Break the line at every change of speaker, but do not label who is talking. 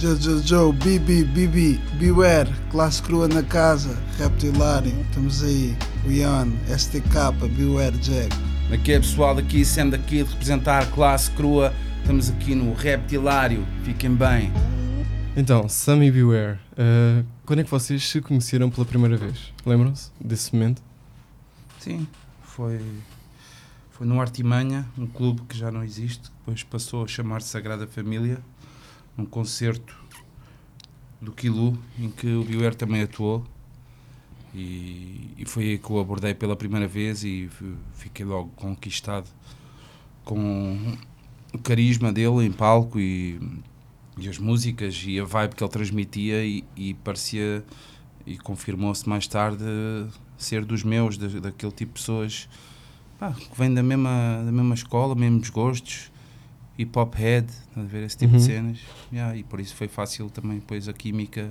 Joe, Joe, Joe, BB, BB, Beware, classe crua na casa, Reptilário, estamos aí, Weon, STK, Beware, Jack.
Aqui é pessoal daqui, sendo aqui de representar classe crua, estamos aqui no Reptilário, fiquem bem.
Então, Sammy Beware, uh, quando é que vocês se conheceram pela primeira vez? Lembram-se desse momento?
Sim, foi, foi no Artimanha, um clube que já não existe, depois passou a chamar-se Sagrada Família, num concerto do Quilu, em que o Beware também atuou. E, e foi aí que o abordei pela primeira vez e fiquei logo conquistado com o carisma dele em palco e, e as músicas e a vibe que ele transmitia e, e parecia e confirmou-se mais tarde ser dos meus, da, daquele tipo de pessoas pá, que vêm da mesma, da mesma escola, mesmos gostos, hip hop head, a ver esse tipo
Uhum.
de cenas. Yeah, e por isso foi fácil também depois a química